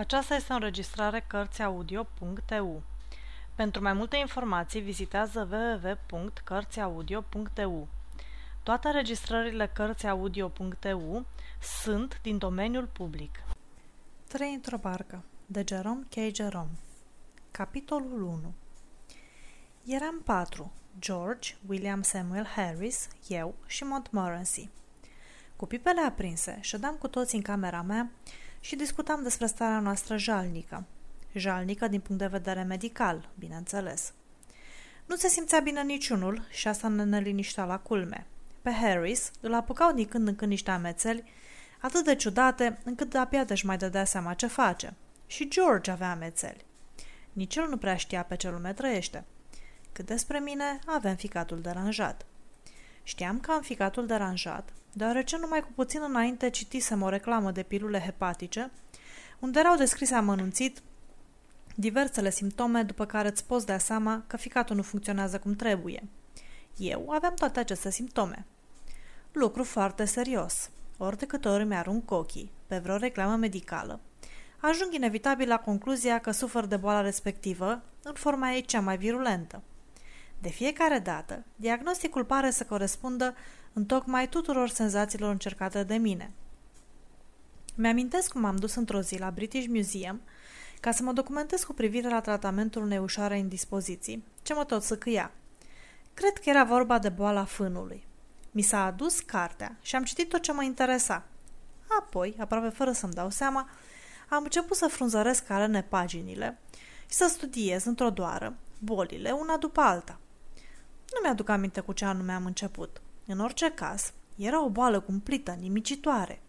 Aceasta este o înregistrare Cărțiaudio.eu. Pentru mai multe informații, vizitează www.cărțiaudio.eu. Toate înregistrările Cărțiaudio.eu sunt din domeniul public. 3 într-o barcă, de Jerome K. Jerome Capitolul 1 Eram patru, George, William Samuel Harris, eu și Montmorency. Cu pipele aprinse, ședeam cu toți în camera mea și discutam despre starea noastră jalnică. Jalnică din punct de vedere medical, bineînțeles. Nu se simțea bine niciunul și asta ne neliniștea la culme. Pe Harris îl apucau din când în când niște amețeli atât de ciudate încât abia de-și mai dădea seama ce face. Și George avea amețeli. Nici el nu prea știa pe ce lume trăiește. Cât despre mine, aveam ficatul deranjat. Știam că am ficatul deranjat, deoarece numai cu puțin înainte citisem o reclamă de pilule hepatice, unde erau descrise amănunțit diversele simptome după care îți poți da seama că ficatul nu funcționează cum trebuie. Eu aveam toate aceste simptome. Lucru foarte serios. Ori de câte ori mi-arunc ochii pe vreo reclamă medicală, ajung inevitabil la concluzia că sufăr de boala respectivă în forma ei cea mai virulentă. De fiecare dată, diagnosticul pare să corespundă în tocmai tuturor senzațiilor încercate de mine. Mi-amintesc cum am dus într-o zi la British Museum ca să mă documentez cu privire la tratamentul unei ușoare indispoziții, ce mă tot săcâia. Cred că era vorba de boala fânului. Mi s-a adus cartea și am citit tot ce mă interesa. Apoi, aproape fără să-mi dau seama, am început să frunzăresc alene paginile și să studiez într-o doară bolile una după alta. Nu mi-aduc aminte cu ce anume am început. În orice caz, era o boală cumplită, nimicitoare.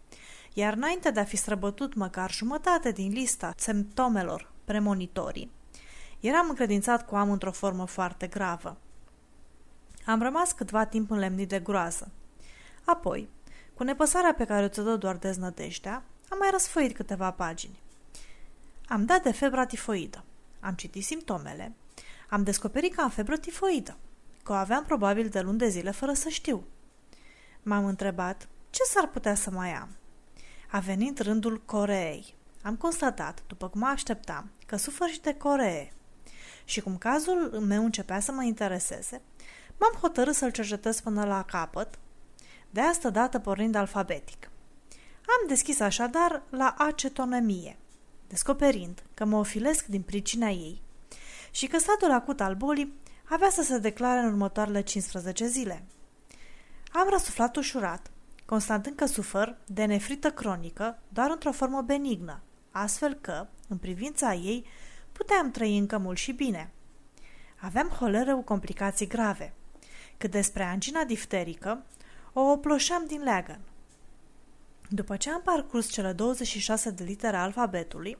Iar înainte de a fi străbătut măcar jumătate din lista simptomelor premonitorii, eram încredințat că o am într-o formă foarte gravă. Am rămas câtva timp înlemnit de groază. Apoi, cu nepăsarea pe care o dă doar deznădejdea, am mai răsfăit câteva pagini. Am dat de febra tifoidă. Am citit simptomele. Am descoperit că am febră tifoidă că o aveam probabil de luni de zile fără să știu. M-am întrebat ce s-ar putea să mai am. A venit rândul Coreei. Am constatat, după cum mă așteptam, că sufăr și de Coree. Și cum cazul meu începea să mă intereseze, m-am hotărât să-l cercetez până la capăt, de asta dată pornind alfabetic. Am deschis așadar la acetonemie, descoperind că mă ofilesc din pricina ei și că stadiul acut al bolii avea să se declare în următoarele 15 zile. Am răsuflat ușurat, constatând că sufăr de nefrită cronică doar într-o formă benignă, astfel că, în privința ei, puteam trăi încă mult și bine. Aveam holeră cu complicații grave. Cât despre angina difterică, o oploșeam din leagăn. După ce am parcurs cele 26 de litere alfabetului,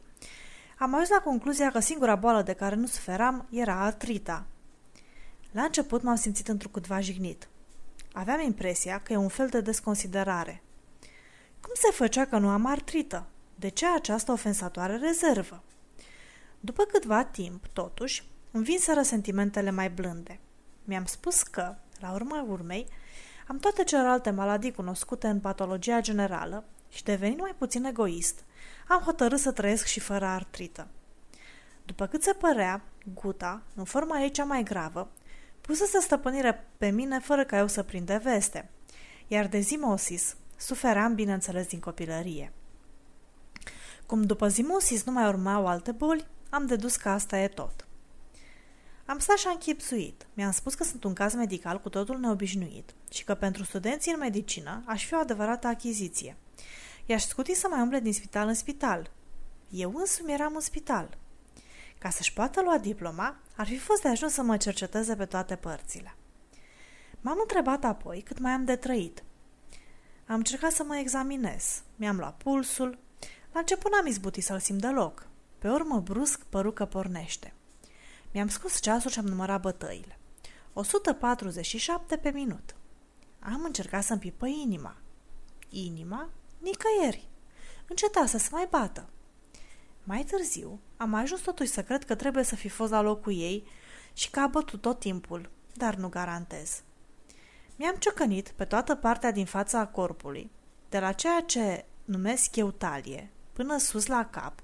am ajuns la concluzia că singura boală de care nu suferam era artrita, la început m-am simțit întrucâtva jignit. Aveam impresia că e un fel de desconsiderare. Cum se făcea că nu am artrită? De ce această ofensatoare rezervă? După câtva timp, totuși, îmi vinseră sentimentele mai blânde. Mi-am spus că, la urma urmei, am toate celelalte maladii cunoscute în patologia generală și, devenind mai puțin egoist, am hotărât să trăiesc și fără artrită. După cât se părea, guta, în forma ei cea mai gravă, pusese stăpânire pe mine fără ca eu să prinde veste, iar de zimosis suferam, bineînțeles, din copilărie. Cum după zimosis nu mai urmau alte boli, am dedus că asta e tot. Am stat și am chipsuit. Mi-am spus că sunt un caz medical cu totul neobișnuit și că pentru studenții în medicină aș fi o adevărată achiziție. I-aș scuti să mai umble din spital în spital. Eu însumi eram în spital. Ca să-și poată lua diploma, ar fi fost de ajuns să mă cerceteze pe toate părțile. M-am întrebat apoi cât mai am de trăit. Am încercat să mă examinez. Mi-am luat pulsul. La început n-am izbutit să-l simt deloc. Pe urmă, brusc, păru că pornește. Mi-am scos ceasul și am numărat bătăile. 147 pe minut. Am încercat să-mi pipă inima. Inima? Nicăieri. Înceta să se mai bată. Mai târziu, am ajuns totuși să cred că trebuie să fi fost la locul ei și că a bătut tot timpul, dar nu garantez. Mi-am ciocănit pe toată partea din fața corpului, de la ceea ce numesc eu talie, până sus la cap.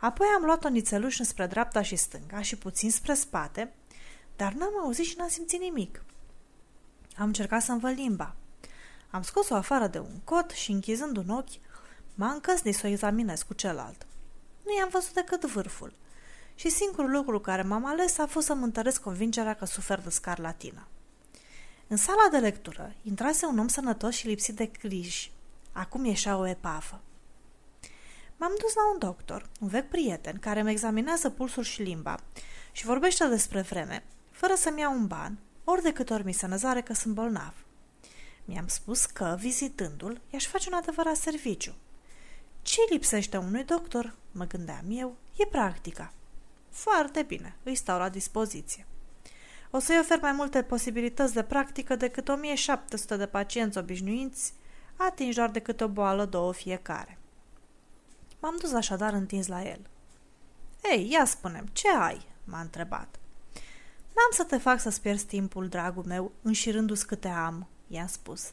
Apoi am luat-o nițeluș spre dreapta și stânga și puțin spre spate, dar n-am auzit și n-am simțit nimic. Am încercat să învăl limba. Am scos-o afară de un cot și, închizând un ochi, m-a încăsnit să o examinez cu celălalt. Nu i-am văzut decât vârful. Și singurul lucru care m-am ales a fost să-mi întăresc convingerea că sufer de scarlatină. În sala de lectură intrase un om sănătos și lipsit de griji. Acum ieșea o epavă. M-am dus la un doctor, un vechi prieten, care îmi examinează pulsul și limba și vorbește despre vreme, fără să-mi iau un ban, ori de câte ori mi se năzare că sunt bolnav. Mi-am spus că, vizitându-l, i-aș face un adevărat serviciu. Ce lipsește unui doctor, mă gândeam eu, e practica. Foarte bine, îi stau la dispoziție. O să-i ofer mai multe posibilități de practică decât 1700 de pacienți obișnuiți, atinși doar decât o boală, două fiecare. M-am dus așadar întins la el. Ei, ia spunem, ce ai?" m-a întrebat. N-am să te fac să-ți pierzi timpul, dragul meu, înșirându-ți câte am," i-am spus.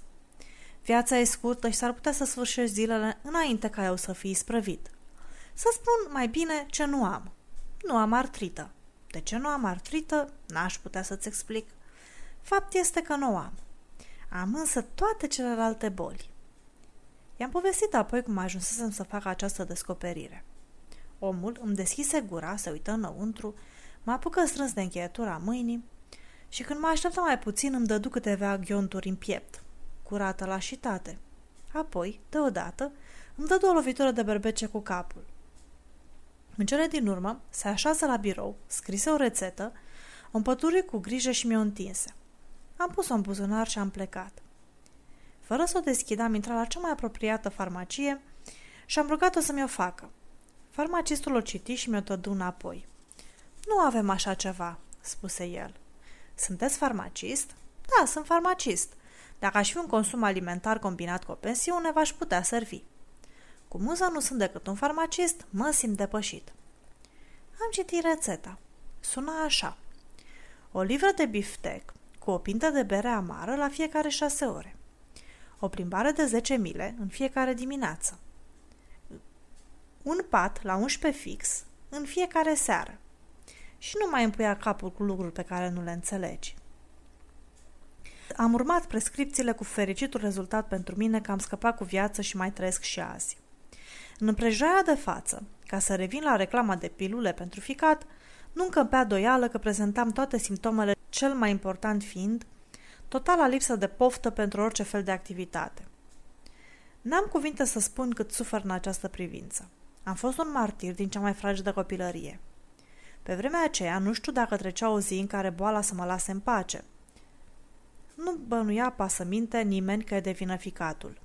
Viața e scurtă și s-ar putea să sfârșești zilele înainte ca eu să fii sprăvit. Să spun mai bine ce nu am. Nu am artrită. De ce nu am artrită, n-aș putea să-ți explic. Fapt este că nu am. Am însă toate celelalte boli. I-am povestit apoi cum ajunsesem să fac această descoperire. Omul îmi deschise gura, se uită înăuntru, mă apucă strâns de încheietura mâinii și când mă aștepta mai puțin îmi dădu câteva ghionturi în piept, curată la șitate. Apoi, deodată, îmi dădu o lovitură de berbece cu capul. În cele din urmă, se așează la birou, scrise o rețetă, o împături cu grijă și mi-o întinse. Am pus-o în buzunar și am plecat. Fără să o deschid, am intrat la cea mai apropiată farmacie și am rugat-o să mi-o facă. Farmacistul o citi și mi-o tădu înapoi. Nu avem așa ceva, spuse el. Sunteți farmacist? Da, sunt farmacist. Dacă aș fi un consum alimentar combinat cu o pensiune, v-aș putea servi. Cu muză nu sunt decât un farmacist, mă simt depășit. Am citit rețeta. Suna așa. O livră de biftec cu o pintă de bere amară la fiecare șase ore. O plimbare de 10 mile în fiecare dimineață. Un pat la 11 fix în fiecare seară. Și nu mai împuia capul cu lucruri pe care nu le înțelegi. Am urmat prescripțiile cu fericitul rezultat pentru mine că am scăpat cu viață și mai trăiesc și azi. În împrejurarea de față, ca să revin la reclama de pilule pentru ficat, nu încăpea doială că prezentam toate simptomele, cel mai important fiind totala lipsă de poftă pentru orice fel de activitate. N-am cuvinte să spun cât sufăr în această privință. Am fost un martir din cea mai fragedă copilărie. Pe vremea aceea nu știu dacă trecea o zi în care boala să mă lase în pace. Nu bănuia pasăminte nimeni că e de vină ficatul.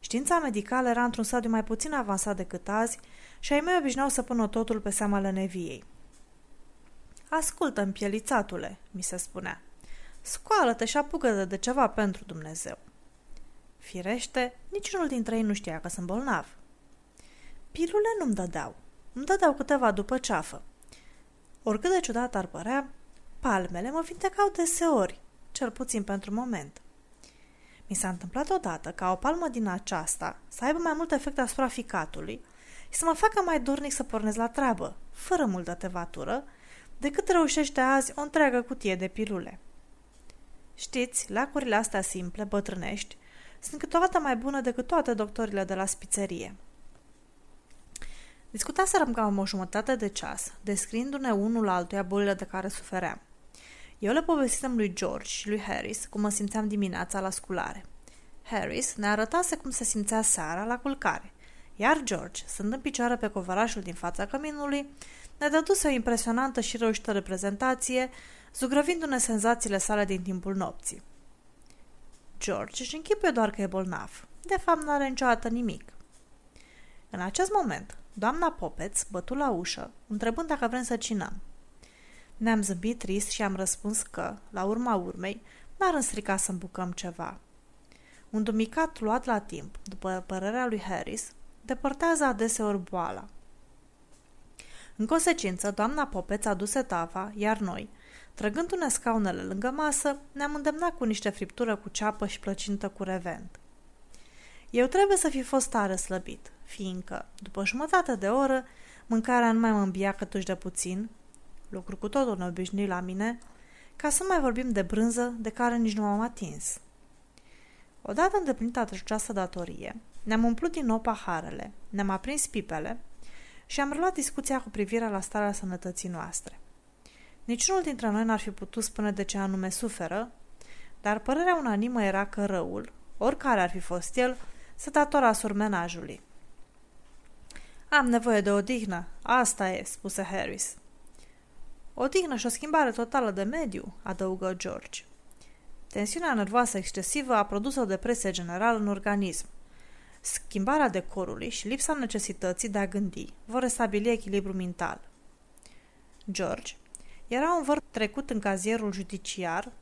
Știința medicală era într-un stadiu mai puțin avansat decât azi și ai mei obișnuiau să pună totul pe seama lăneviei. Ascultă, împielițatule, mi se spunea. Scoală-te și apucă de ceva pentru Dumnezeu. Firește, niciunul dintre ei nu știa că sunt bolnav. Pilule nu-mi dădeau. Îmi dădeau câteva după ceafă. Oricât de ciudat ar părea, palmele mă vindecau deseori, cel puțin pentru moment. Mi s-a întâmplat odată ca o palmă din aceasta să aibă mai mult efect asupra ficatului și să mă facă mai dornic să pornesc la treabă, fără multă tevatură, decât reușește azi o întreagă cutie de pilule. Știți, lacurile astea simple, bătrânești, sunt câteodată mai bune decât toate doctorile de la spițerie. Discutaserăm cam o jumătate de ceas, descriindu-ne unul altuia bolile de care sufeream. Eu le povestisem lui George și lui Harris cum mă simțeam dimineața la sculare. Harris ne arătase cum se simțea seara la culcare, iar George, stând în picioare pe covărașul din fața căminului, ne dăduse o impresionantă și reușită reprezentație, zugrăvindu-ne senzațiile sale din timpul nopții. George își închipuie doar că e bolnav. De fapt, nu are niciodată nimic. În acest moment, doamna Popeț bătu la ușă, întrebând dacă vrem să cinăm. Ne-am zâmbit trist și am răspuns că, la urma urmei, n-ar înstrica să îmbucăm ceva. Un dumicat luat la timp, după părerea lui Harris, depărtează adeseori boala. În consecință, doamna Popeț aduse tava, iar noi, trăgându-ne scaunele lângă masă, ne-am îndemnat cu niște friptură cu ceapă și plăcintă cu revent. Eu trebuie să fi fost tare slăbit, fiindcă, după jumătate de oră, mâncarea nu mai mă îmbia câtuși de puțin, lucru cu totul neobișnuit la mine, ca să nu mai vorbim de brânză de care nici nu m-am atins. Odată îndeplinită această datorie, ne-am umplut din nou paharele, ne-am aprins pipele și am reluat discuția cu privire la starea sănătății noastre. Niciunul dintre noi n-ar fi putut spune de ce anume suferă, dar părerea unanimă era că răul, oricare ar fi fost el, se datora surmenajului. Am nevoie de odihnă, asta e, spuse Harris. Odihnă și o schimbare totală de mediu, adăugă George. Tensiunea nervoasă excesivă a produs o depresie generală în organism. Schimbarea decorului și lipsa necesității de a gândi vor restabili echilibru mental. George era un văr trecut în cazierul judiciar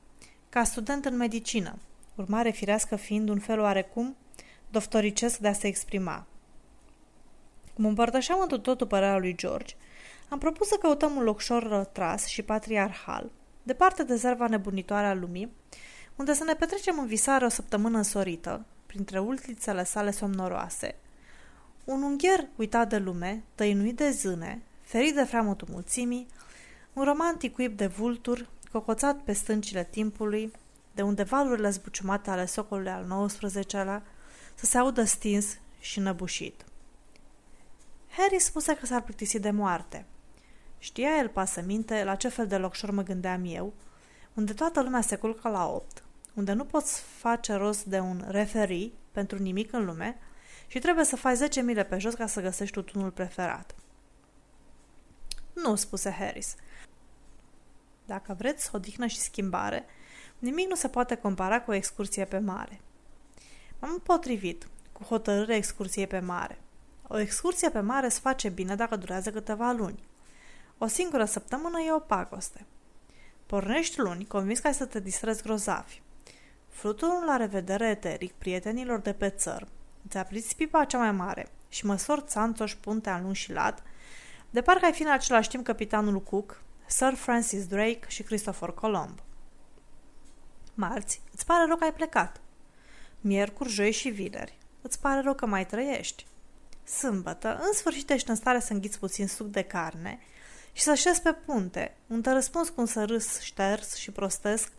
ca student în medicină, urmare firească fiind un fel oarecum doftoricesc de a se exprima. Cum împărtășeam întru totul părerea lui George, am propus să căutăm un locșor rătras și patriarhal, departe de zerva nebunitoare a lumii, unde să ne petrecem în visare o săptămână însorită, printre ultițele sale somnoroase. Un ungher uitat de lume, tăinuit de zâne, ferit de freamutul mulțimii, un romantic cuib de vulturi, cocoțat pe stâncile timpului, de unde valurile zbuciumate ale socolului al XIX-lea să se audă stins și năbușit. Harry spuse că s-ar plictisi de moarte. Știa el pasăminte la ce fel de locșor mă gândeam eu, unde toată lumea se culcă la opt, unde nu poți face rost de un referii pentru nimic în lume și trebuie să faci 10 mile pe jos ca să găsești tutunul preferat. Nu, spuse Harris. Dacă vreți odihnă și schimbare, nimic nu se poate compara cu o excursie pe mare. M-am împotrivit cu hotărârea excursiei pe mare. O excursie pe mare se face bine dacă durează câteva luni. O singură săptămână e o pagoste. Pornești luni, convins că ai să te distrezi grozavi. Fluturul la revedere eteric prietenilor de pe țăr, îți apriți pipa cea mai mare și măsori țanțoși puntea lung și lat, de parcă ai fi în același timp capitanul Cook, Sir Francis Drake și Christopher Colomb. Marți, îți pare rău că ai plecat. Miercuri, joi și vineri, îți pare rău că mai trăiești. Sâmbătă, în sfârșit ești în stare să înghiți puțin suc de carne și să șezi pe punte, un te răspuns cu un sărâs șters și prostesc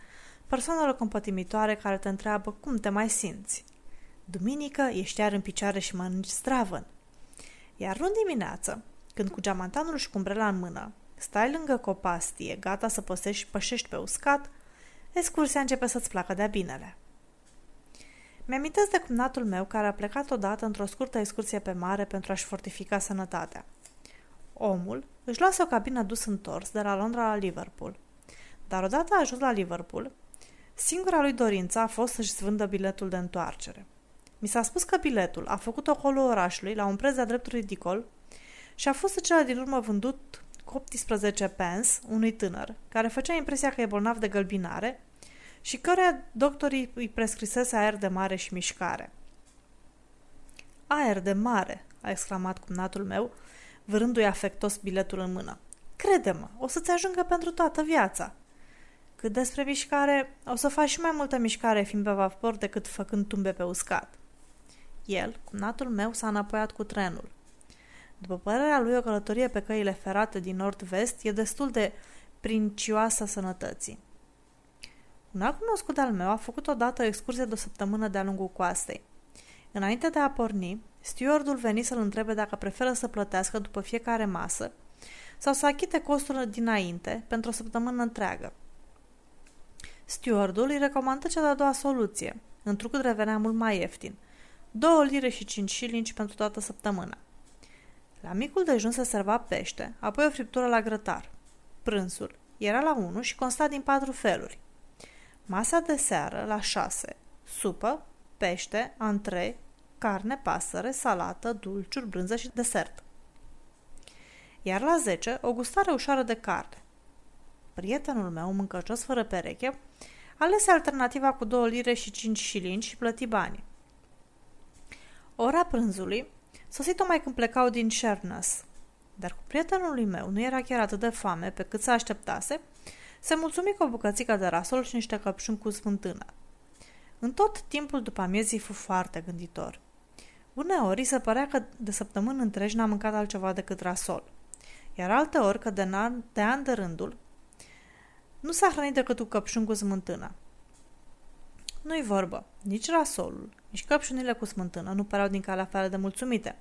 persoanelor compătimitoare care te întreabă cum te mai simți. Duminică ești iar în picioare și mănânci stravăn. Iar luni dimineață, când cu geamantanul și cu umbrela în mână, stai lângă copastie, gata să păsești, pășești pe uscat, excursia începe să-ți placă de-a binele. Mi-amintesc de cumnatul meu care a plecat odată într-o scurtă excursie pe mare pentru a-și fortifica sănătatea. Omul își luase o cabină dus întors de la Londra la Liverpool. Dar odată a ajuns la Liverpool, singura lui dorință a fost să-și vândă biletul de întoarcere. Mi s-a spus că biletul a făcut ocolo orașului la un preț de drept ridicol și a fost cel din urmă vândut cu 18 pence unui tânăr, care făcea impresia că e bolnav de gălbinare și căreia doctorii îi prescrisese aer de mare și mișcare. Aer de mare, a exclamat cumnatul meu, vârându-i afectos biletul în mână. Crede-mă, o să-ți ajungă pentru toată viața. Cât despre mișcare, o să faci și mai multă mișcare fiind pe vapor decât făcând tumbe pe uscat. El, cumnatul meu, s-a înapoiat cu trenul. După părerea lui, o călătorie pe căile ferate din nord-vest e destul de princioasă sănătății. Un alt cunoscut al meu a făcut odată o excursie de o săptămână de-a lungul coastei. Înainte de a porni, stewardul veni să-l întrebe dacă preferă să plătească după fiecare masă sau să achite costul dinainte pentru o săptămână întreagă. Stewardul îi recomandă cea de-a doua soluție, întrucât revenea mult mai ieftin, 2 lire și 5 șilingi pentru toată săptămâna. La micul dejun se serva pește, apoi o friptură la grătar. Prânzul era la 1 și consta din patru feluri – Masa de seară la 6. Supă, pește, antre, carne, pasăre, salată, dulciuri, brânză și desert. Iar la 10, o gustare ușoară de carne. Prietenul meu, mâncăcios fără pereche, alese alternativa cu 2 lire și 5 șilingi și plăti banii. Ora prânzului sosit mai când plecau din Sherness, dar cu prietenului meu nu era chiar atât de foame pe cât să așteptase se mulțumi cu o bucățică de rasol și niște căpșuni cu smântână. În tot timpul după amiezii fu foarte gânditor. Uneori se părea că de săptămâni întregi n-a mâncat altceva decât rasol, iar alteori că de, an, de an de rândul nu s-a hrănit decât cu căpșuni cu smântână. Nu-i vorbă, nici rasolul, nici căpșunile cu smântână nu păreau din calea afară de mulțumite.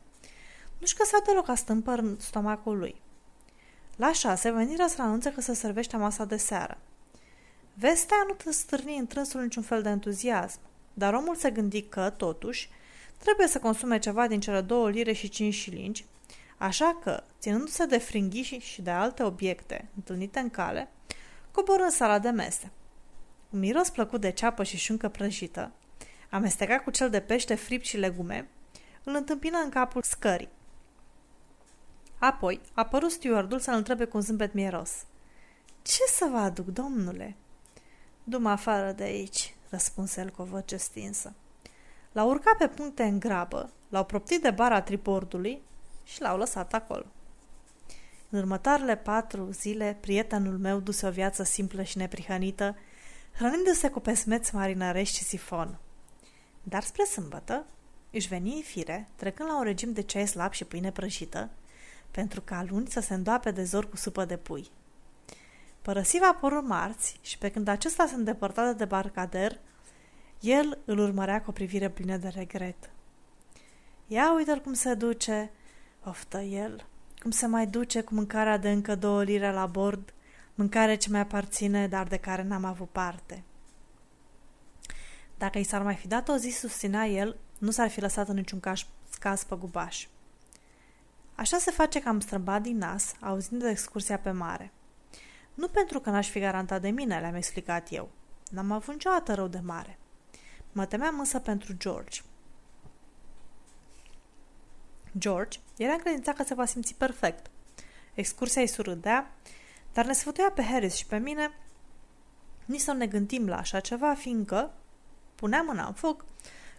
Nu-și găsea deloc a stâmpăr în stomacul lui. La șase, venirea să anunță că se servește masa de seară. Vestea nu te stârni în trânsul niciun fel de entuziasm, dar omul se gândi că, totuși, trebuie să consume ceva din cele două lire și cinci șilingi, așa că, ținându-se de fringhi și de alte obiecte întâlnite în cale, coboră în sala de mese. Un miros plăcut de ceapă și șuncă prăjită, amestecat cu cel de pește fript și legume, îl întâmpină în capul scării. Apoi, a apărut stewardul să-l întrebe cu un zâmbet mieros. Ce să vă aduc, domnule?" Dum afară de aici," răspunse el cu o voce stinsă. L-au urcat pe puncte în grabă, l-au proptit de bara tripordului și l-au lăsat acolo. În următoarele patru zile, prietenul meu duse o viață simplă și neprihănită, hrănindu-se cu pesmeți marinărești și sifon. Dar spre sâmbătă își veni în fire, trecând la un regim de ceai slab și pâine prăjită, pentru ca luni să se îndoape de zor cu supă de pui. Părăsi vaporul marți și pe când acesta se îndepărta de debarcader, el îl urmărea cu o privire plină de regret. Ia uite-l cum se duce, oftă el, cum se mai duce cu mâncarea de încă două lire la bord, mâncare ce mi aparține, dar de care n-am avut parte. Dacă i s-ar mai fi dat o zi, susținea el, nu s-ar fi lăsat în niciun caz, caz gubaș. Așa se face că am strâmbat din nas, auzind de excursia pe mare. Nu pentru că n-aș fi garantat de mine, le-am explicat eu. N-am avut niciodată rău de mare. Mă temeam însă pentru George. George era încredințat că se va simți perfect. Excursia îi surâdea, dar ne sfătuia pe Harris și pe mine nici să ne gândim la așa ceva, fiindcă, puneam mâna în foc,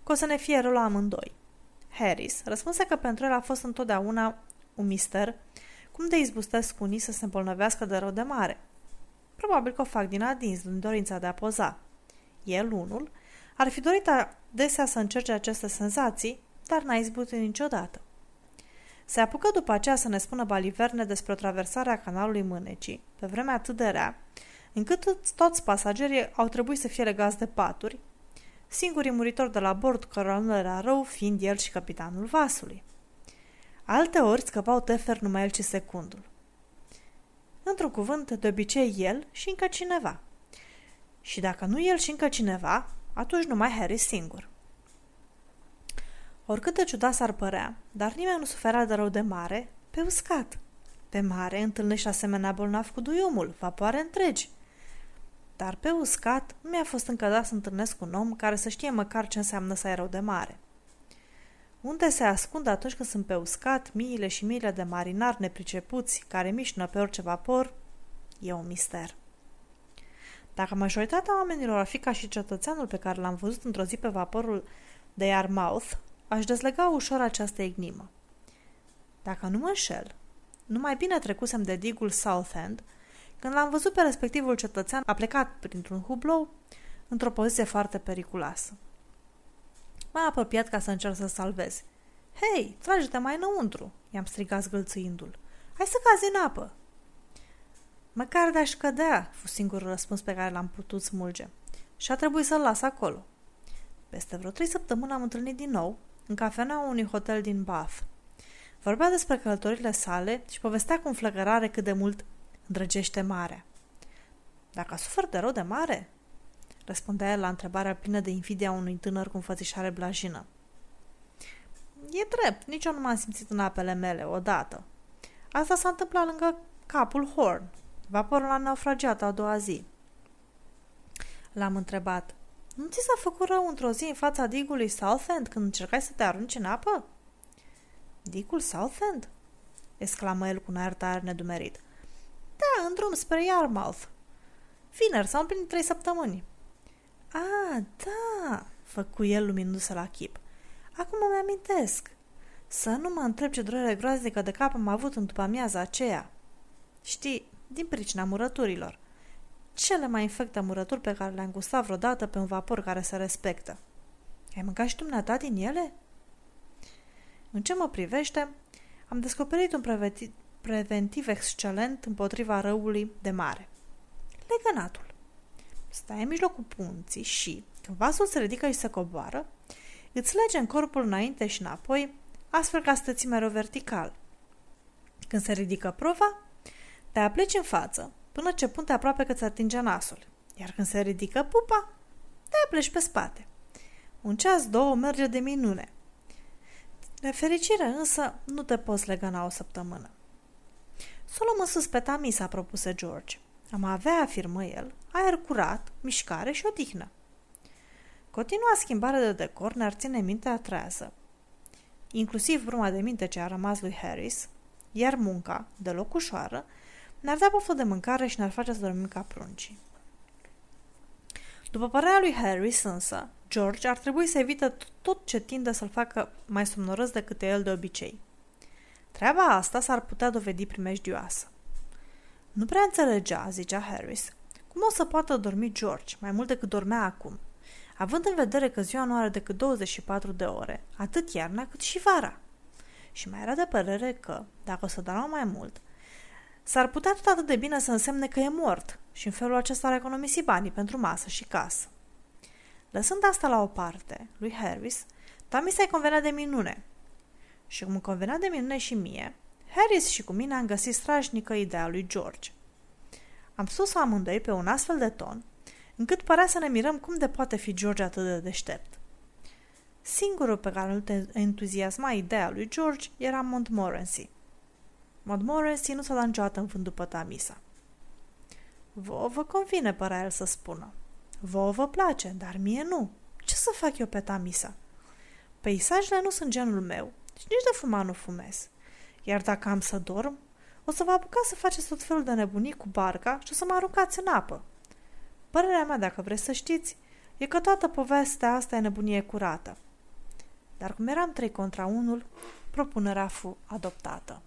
că o să ne fie rău la amândoi. Harris răspunse că pentru el a fost întotdeauna un mister cum de izbustesc unii să se îmbolnăvească de rău de mare. Probabil că o fac din adins, din dorința de a poza. El, unul, ar fi dorit adesea să încerce aceste senzații, dar n-a izbutit niciodată. Se apucă după aceea să ne spună baliverne despre o traversare a canalului Mânecii, pe vremea atât de rea, încât toți pasagerii au trebuit să fie legați de paturi, singurii muritori de la bord cărora nu era rău fiind el și capitanul vasului. Alte ori scăpau tefer numai el și secundul. Într-un cuvânt, de obicei el și încă cineva. Și dacă nu el și încă cineva, atunci numai Harry singur. Oricât de ciudat s-ar părea, dar nimeni nu suferea de rău de mare, pe uscat. Pe mare întâlnești asemenea bolnav cu duiumul, vapoare întregi. Dar pe uscat nu mi-a fost încă dat să întâlnesc un om care să știe măcar ce înseamnă să ai rău de mare. Unde se ascund atunci când sunt pe uscat miile și miile de marinari nepricepuți care mișnă pe orice vapor, e un mister. Dacă majoritatea oamenilor ar fi ca și cetățeanul pe care l-am văzut într-o zi pe vaporul de Yarmouth, aș dezlega ușor această enigmă. Dacă nu mă înșel, numai bine trecusem de digul Southend, când l-am văzut pe respectivul cetățean a plecat printr-un hublou într-o poziție foarte periculoasă. M-a apropiat ca să încerc să salvez. Hei, trage-te mai înăuntru!" i-am strigat zgâlțâindu-l. Hai să cazi în apă!" Măcar de-aș șcădea, fu singurul răspuns pe care l-am putut smulge. Și a trebuit să-l las acolo. Peste vreo trei săptămâni am întâlnit din nou, în cafeneaua unui hotel din Bath. Vorbea despre călătorile sale și povestea cu înflăcărare cât de mult îndrăgește marea. Dacă sufăr de rău de mare? Răspundea el la întrebarea plină de invidie a unui tânăr cu înfățișare blajină. E drept, nici eu nu m-am simțit în apele mele odată. Asta s-a întâmplat lângă capul Horn. Vaporul a naufragiat a doua zi. L-am întrebat. Nu ți s-a făcut rău într-o zi în fața digului Southend când încercai să te arunci în apă? Digul Southend? exclamă el cu un aer tare nedumerit. Da, în drum spre Yarmouth. Vineri s-au împlinit trei săptămâni. A, da, făcu el lumindu-se la chip. Acum îmi amintesc. Să nu mă întreb ce durere groaznică de cap am avut în după amiaza aceea. Știi, din pricina murăturilor. Cele mai infecte murături pe care le-am gustat vreodată pe un vapor care se respectă. Ai mâncat și dumneata din ele? În ce mă privește, am descoperit un preventiv excelent împotriva răului de mare. Legănatul. Stai în mijlocul punții și, când vasul se ridică și se coboară, îți lege în corpul înainte și înapoi, astfel ca să te ții mereu vertical. Când se ridică prova, te apleci în față, până ce punte aproape că ți atinge nasul. Iar când se ridică pupa, te apleci pe spate. Un ceas, două merge de minune. De fericire însă, nu te poți legăna o săptămână. Să luăm în sus pe Tamisa, propuse George. Am avea, afirmă el, aer curat, mișcare și odihnă. Continua schimbarea de decor ne-ar ține mintea trează. Inclusiv bruma de minte ce a rămas lui Harris, iar munca, deloc ușoară, ne-ar da poftă de mâncare și ne-ar face să dormim ca pruncii. După părerea lui Harris însă, George ar trebui să evite tot ce tinde să-l facă mai somnoros decât el de obicei. Treaba asta s-ar putea dovedi primejdioasă. Nu prea înțelegea, zicea Harris, cum o să poată dormi George mai mult decât dormea acum, având în vedere că ziua nu are decât 24 de ore, atât iarna cât și vara. Și mai era de părere că, dacă o să dormă mai mult, s-ar putea tot atât de bine să însemne că e mort și în felul acesta ar economisi banii pentru masă și casă. Lăsând asta la o parte, lui Harris, Tami se convenea de minune. Și cum convenea de minune și mie, Harris și cu mine am găsit strașnică ideea lui George. Am spus amândoi pe un astfel de ton, încât părea să ne mirăm cum de poate fi George atât de deștept. Singurul pe care nu te entuziasma ideea lui George era Montmorency. Montmorency nu s-a dat niciodată în vânt după Tamisa. Vă vă convine, părea el să spună. Vă vă place, dar mie nu. Ce să fac eu pe Tamisa? Peisajele nu sunt genul meu și nici de fumat nu fumez. Iar dacă am să dorm, o să vă apucați să faceți tot felul de nebunii cu barca și o să mă aruncați în apă. Părerea mea, dacă vreți să știți, e că toată povestea asta e nebunie curată. Dar cum eram trei contra unul, propunerea fu adoptată.